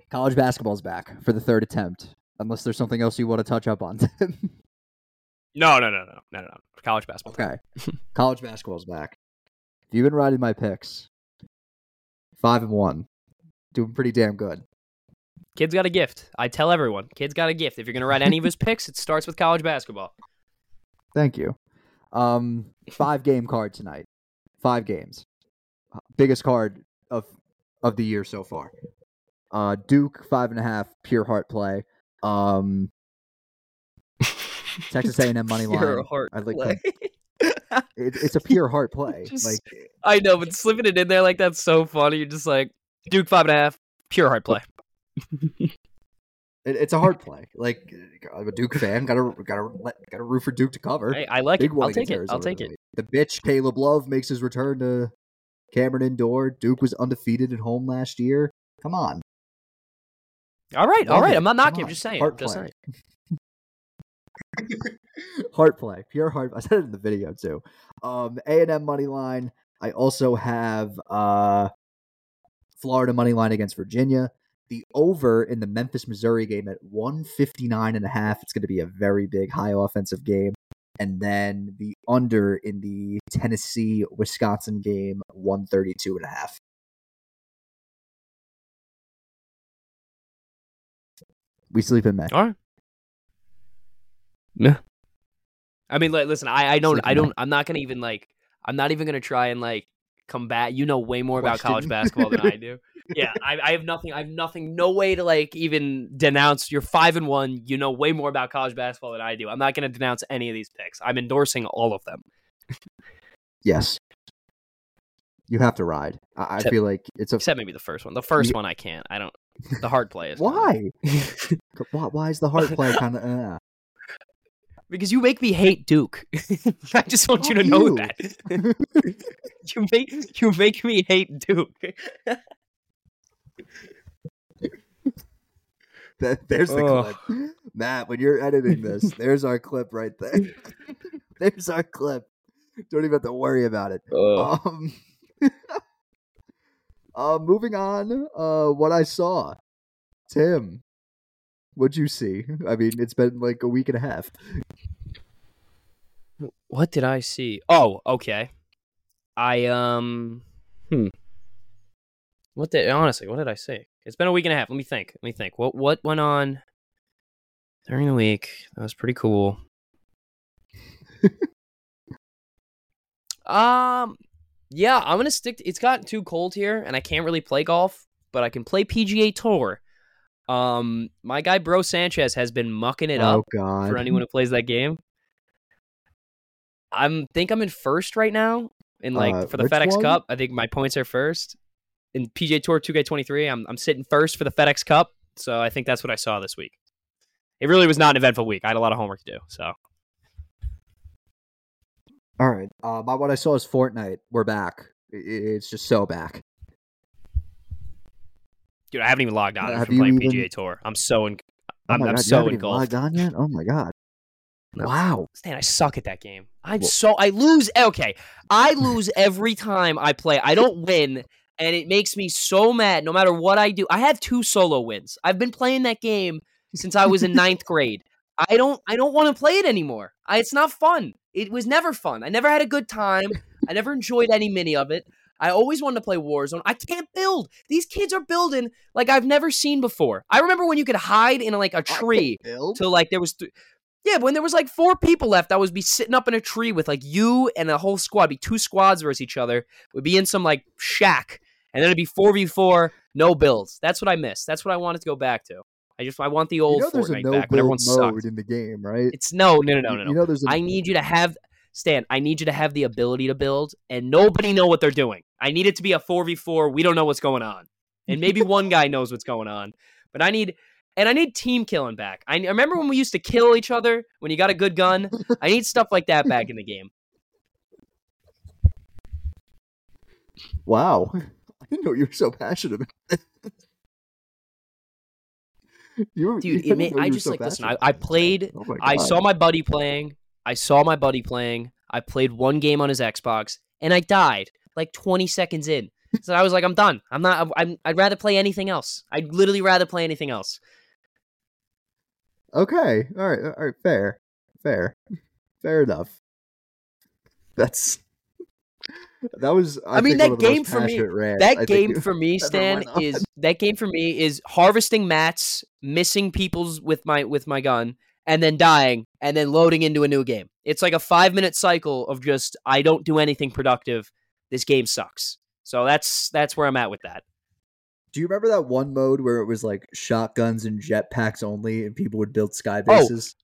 college basketball's back for the third attempt. Unless there's something else you want to touch up on. No, no, no, no, no, no, no. College basketball. okay. college basketball's back. If you've been riding my picks, five and one, doing pretty damn good. Kid's got a gift. I tell everyone, kid's got a gift. If you're gonna write any of his picks, it starts with college basketball. Thank you. Um, five game card tonight. Five games. Biggest card of of the year so far. Uh, Duke five and a half. Pure heart play. Um, Texas A&M money Pure line. heart I like play. It, it's a pure heart play. Just- like I know, but slipping it in there like that's so funny. You're just like Duke five and a half, Pure heart play. It, it's a hard play. Like I'm a Duke fan, gotta gotta gotta root for Duke to cover. I, I like Big it. I'll take it. I'll take it. The bitch Caleb Love makes his return to Cameron Indoor. Duke was undefeated at home last year. Come on, All right, all right. I'm not knocking. I'm just saying. Heart I'm just play. saying. heart play, pure heart. I said it in the video too. Um, A and M money line. I also have uh, Florida money line against Virginia. The over in the Memphis Missouri game at 159 and a half. It's going to be a very big high offensive game. And then the under in the Tennessee Wisconsin game 132 and a half. We sleep in May. All right. Yeah. I mean, like, listen, I, I don't, I don't, I'm not gonna even like, I'm not even gonna try and like combat. You know way more about college basketball than I do. Yeah, I, I have nothing. I have nothing. No way to like even denounce. You're five and one. You know way more about college basketball than I do. I'm not gonna denounce any of these picks. I'm endorsing all of them. Yes. You have to ride. I, I feel like it's a Except maybe the first one. The first You- one I can't. I don't. The hard play is why? why? Why is the hard play kind of? Uh, because you make me hate Duke. I just want you to know you. that. you make you make me hate Duke. that, there's the Ugh. clip, Matt. When you're editing this, there's our clip right there. there's our clip. Don't even have to worry about it. Um, uh, moving on. Uh, what I saw, Tim. What'd you see? I mean, it's been like a week and a half. What did I see? Oh, okay. I um hmm. What did honestly, what did I see? It's been a week and a half. Let me think. Let me think. What what went on during the week? That was pretty cool. um yeah, I'm going to stick to, it's gotten too cold here and I can't really play golf, but I can play PGA Tour. Um my guy Bro Sanchez has been mucking it up oh God! for anyone who plays that game. I'm think I'm in first right now in like Uh, for the FedEx one? Cup. I think my points are first in PGA Tour 2K23. I'm I'm sitting first for the FedEx Cup, so I think that's what I saw this week. It really was not an eventful week. I had a lot of homework to do. So All right. Uh, my what I saw is Fortnite. We're back. It's just so back. Dude, I haven't even logged on. I've Have playing even- PGA Tour. I'm so in, Oh I'm, my I'm God, so engulfed. logged on yet. Oh my God! No. Wow. Stan, I suck at that game. I'm so I lose. Okay, I lose every time I play. I don't win, and it makes me so mad. No matter what I do, I have two solo wins. I've been playing that game since I was in ninth grade. I don't. I don't want to play it anymore. I, it's not fun. It was never fun. I never had a good time. I never enjoyed any mini of it. I always wanted to play Warzone. I can't build. These kids are building like I've never seen before. I remember when you could hide in like a tree Build? till like there was th- yeah when there was like four people left i would be sitting up in a tree with like you and a whole squad be two squads versus each other We'd be in some like shack and then it'd be 4v4 no builds that's what i miss that's what i wanted to go back to i just i want the old you know there's a fortnite no back when everyone mode sucked in the game, right? it's no no no no no no You know there's a i need you to have stan i need you to have the ability to build and nobody know what they're doing i need it to be a 4v4 we don't know what's going on and maybe one guy knows what's going on but i need and I need team killing back. I I remember when we used to kill each other when you got a good gun. I need stuff like that back in the game. wow. I didn't know you were so passionate about it. you were, Dude, you it ma- I just so like listen. I, I played. Oh I saw my buddy playing. I saw my buddy playing. I played one game on his Xbox, and I died like 20 seconds in. So I was like, I'm done. I'm not. I'm. I'd rather play anything else. I'd literally rather play anything else. Okay. All right. All right. Fair. Fair. Fair enough. That's. That was. I, I mean, think, that one of the most game for me- passionate rants I That think game for me, Stan, is that game for me is harvesting mats, missing people's with my with my gun, and then dying, and then loading into a new game. It's like a five minute cycle of just I don't do anything productive. This game sucks. So that's that's where I'm at with that. Do you remember that one mode where it was like shotguns and jetpacks only, and people would build sky Oh. bases?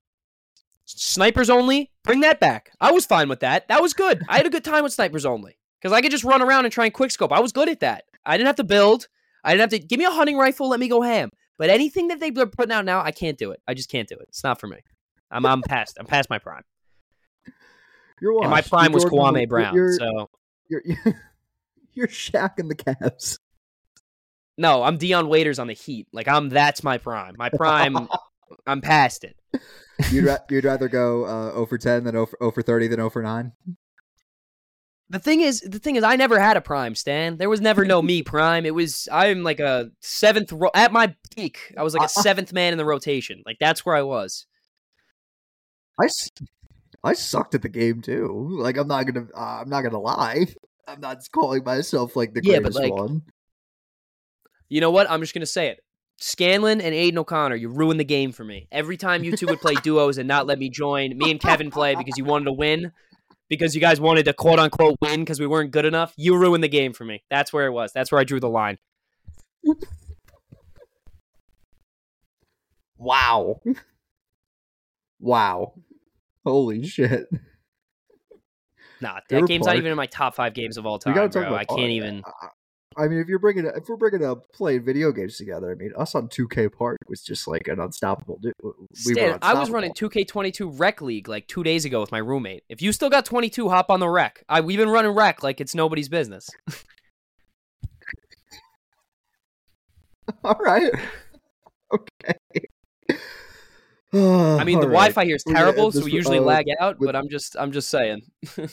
Snipers only, bring that back. I was fine with that. That was good. I had a good time with snipers only because I could just run around and try and quickscope. I was good at that. I didn't have to build. I didn't have to give me a hunting rifle. Let me go ham. But anything that they're putting out now, I can't do it. I just can't do it. It's not for me. I'm I'm past. I'm past my prime. You're And my prime was Jordan- Kwame Brown. You're, So you're, you're Shaq and the Cavs. no, I'm Dion Waiters on the Heat. Like I'm that's my prime. My prime. I'm past it. You'd, ra- you'd rather go uh, 0 for 10 than 0 for, 0 for 30 than 0 for 9? The thing is, the thing is, I never had a prime, Stan. There was never no me prime. It was I'm like a seventh ro- at my peak. I was like a seventh man in the rotation. Like that's where I was. I, I sucked at the game too. Like I'm not gonna uh, I'm not gonna lie. I'm not calling myself like the Yeah, but, greatest like, one. You know what? I'm just gonna say it. Scanlon and Aiden O'Connor, you ruined the game for me. Every time you two would play duos and not let me join, me and Kevin play because you wanted to win, because you guys wanted to quote unquote win because we weren't good enough. You ruined the game for me. That's where it was. That's where I drew the line. Wow. wow. Holy shit. Nah, that game's not even in my top five games of all We time, gotta talk bro. about I can't even. I- mean, if you're bringing if we're bringing up playing video games together, I mean, us on 2K Park was just like an unstoppable. du- We were Stan, I was running 2K22 Rec League like two days ago with my roommate. If you still got 22, hop on the Rec. I, we've been running Rec like it's nobody's business. All right. Okay. I mean, the Wi-Fi here is terrible, end so we usually uh, lag out. with- But I'm just, I'm just saying.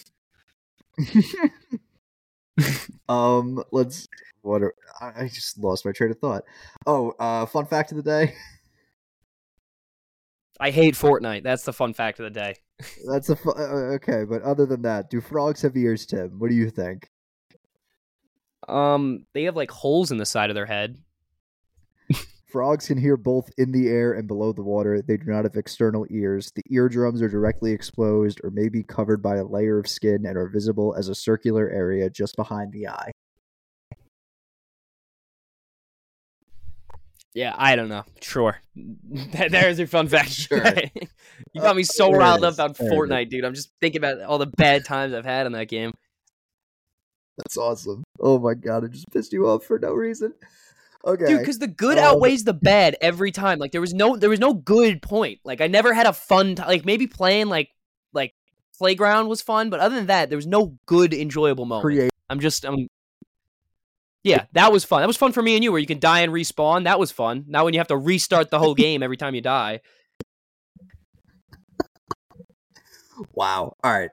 um, let's. What? Are, I just lost my train of thought. Oh, uh, fun fact of the day. I hate Fortnite. That's the fun fact of the day. That's a fu- uh, okay, but other than that, do frogs have ears, Tim? What do you think? Um, they have like holes in the side of their head. Frogs can hear both in the air and below the water. They do not have external ears. The eardrums are directly exposed or may be covered by a layer of skin and are visible as a circular area just behind the eye. Yeah, I don't know. Sure. There's your fun fact. Sure. you got me oh, so there it riled up about There. Fortnite, dude. I'm just thinking about all the bad times I've had in that game. That's awesome. Oh my god, I just pissed you off for no reason. Okay. Dude, because the good Um, outweighs the bad every time. Like there was no, there was no good point. Like I never had a fun time. Like maybe playing like, like playground was fun, but other than that, there was no good enjoyable moment. I'm just, I'm. Yeah, that was fun. That was fun for me and you, where you can die and respawn. That was fun. Now when you have to restart the whole game every time you die. Wow. All right.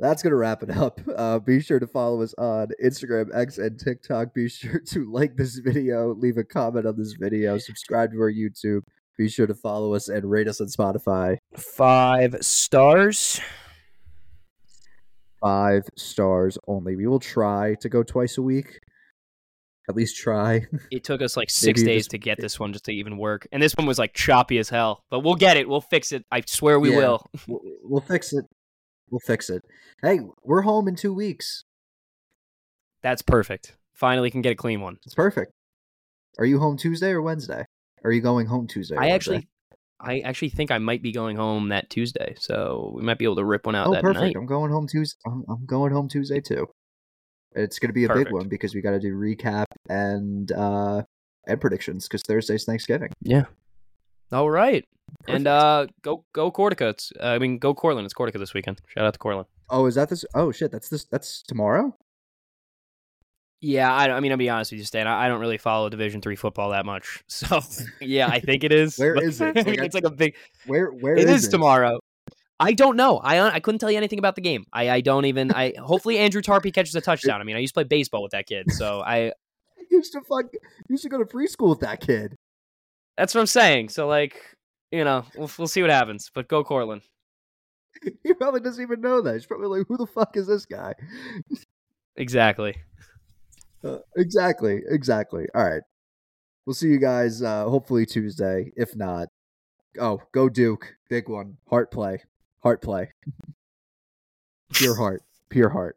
That's going to wrap it up. Uh, be sure to follow us on Instagram, X, and TikTok. Be sure to like this video, leave a comment on this video, subscribe to our YouTube. Be sure to follow us and rate us on Spotify. Five stars. Five stars only. We will try to go twice a week. At least try. It took us like six days just- to get this one just to even work, and this one was like choppy as hell. But we'll get it. We'll fix it. I swear we Yeah. we'll, we'll fix it. We'll fix it. Hey, we're home in two weeks. That's perfect. Finally, can get a clean one. It's perfect. Are you home Tuesday or Wednesday? Are you going home Tuesday? I Wednesday? actually, I actually think I might be going home that Tuesday, so we might be able to rip one out Oh, that perfect. night. I'm going home Tuesday. I'm, I'm going home Tuesday too. It's going to be a Perfect. big one because we got to do recap and uh and predictions because Thursday's Thanksgiving. Yeah. All right, Perfect. and uh, go go Cortaca. It's, uh, I mean, go Cortland. It's Cortaca this weekend. Shout out to Cortland. oh, is that this? Oh shit, that's this. That's tomorrow. Yeah, I, I mean, I'll be honest with you, Stan. I, I don't really follow Division three football that much, so yeah, I think it is. Where is it? Like, it's like a big. Where where It is is tomorrow. I don't know. I I couldn't tell you anything about the game. I, I don't even. I hopefully Andrew Tarpey catches a touchdown. I mean, I used to play baseball with that kid, so I I used to fuck. Used to go to preschool with that kid. That's what I'm saying. So like, you know, we'll we'll see what happens. But go Cortland. He probably doesn't even know that. He's probably like, "Who the fuck is this guy?" Exactly. Uh, exactly. Exactly. All right. We'll see you guys. uh Hopefully Tuesday. If not, oh, go Duke. Big one. Heart play. Heart play. Pure heart. Pure heart.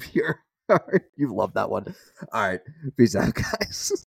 Pure heart. You love that one. All right. Peace out, guys.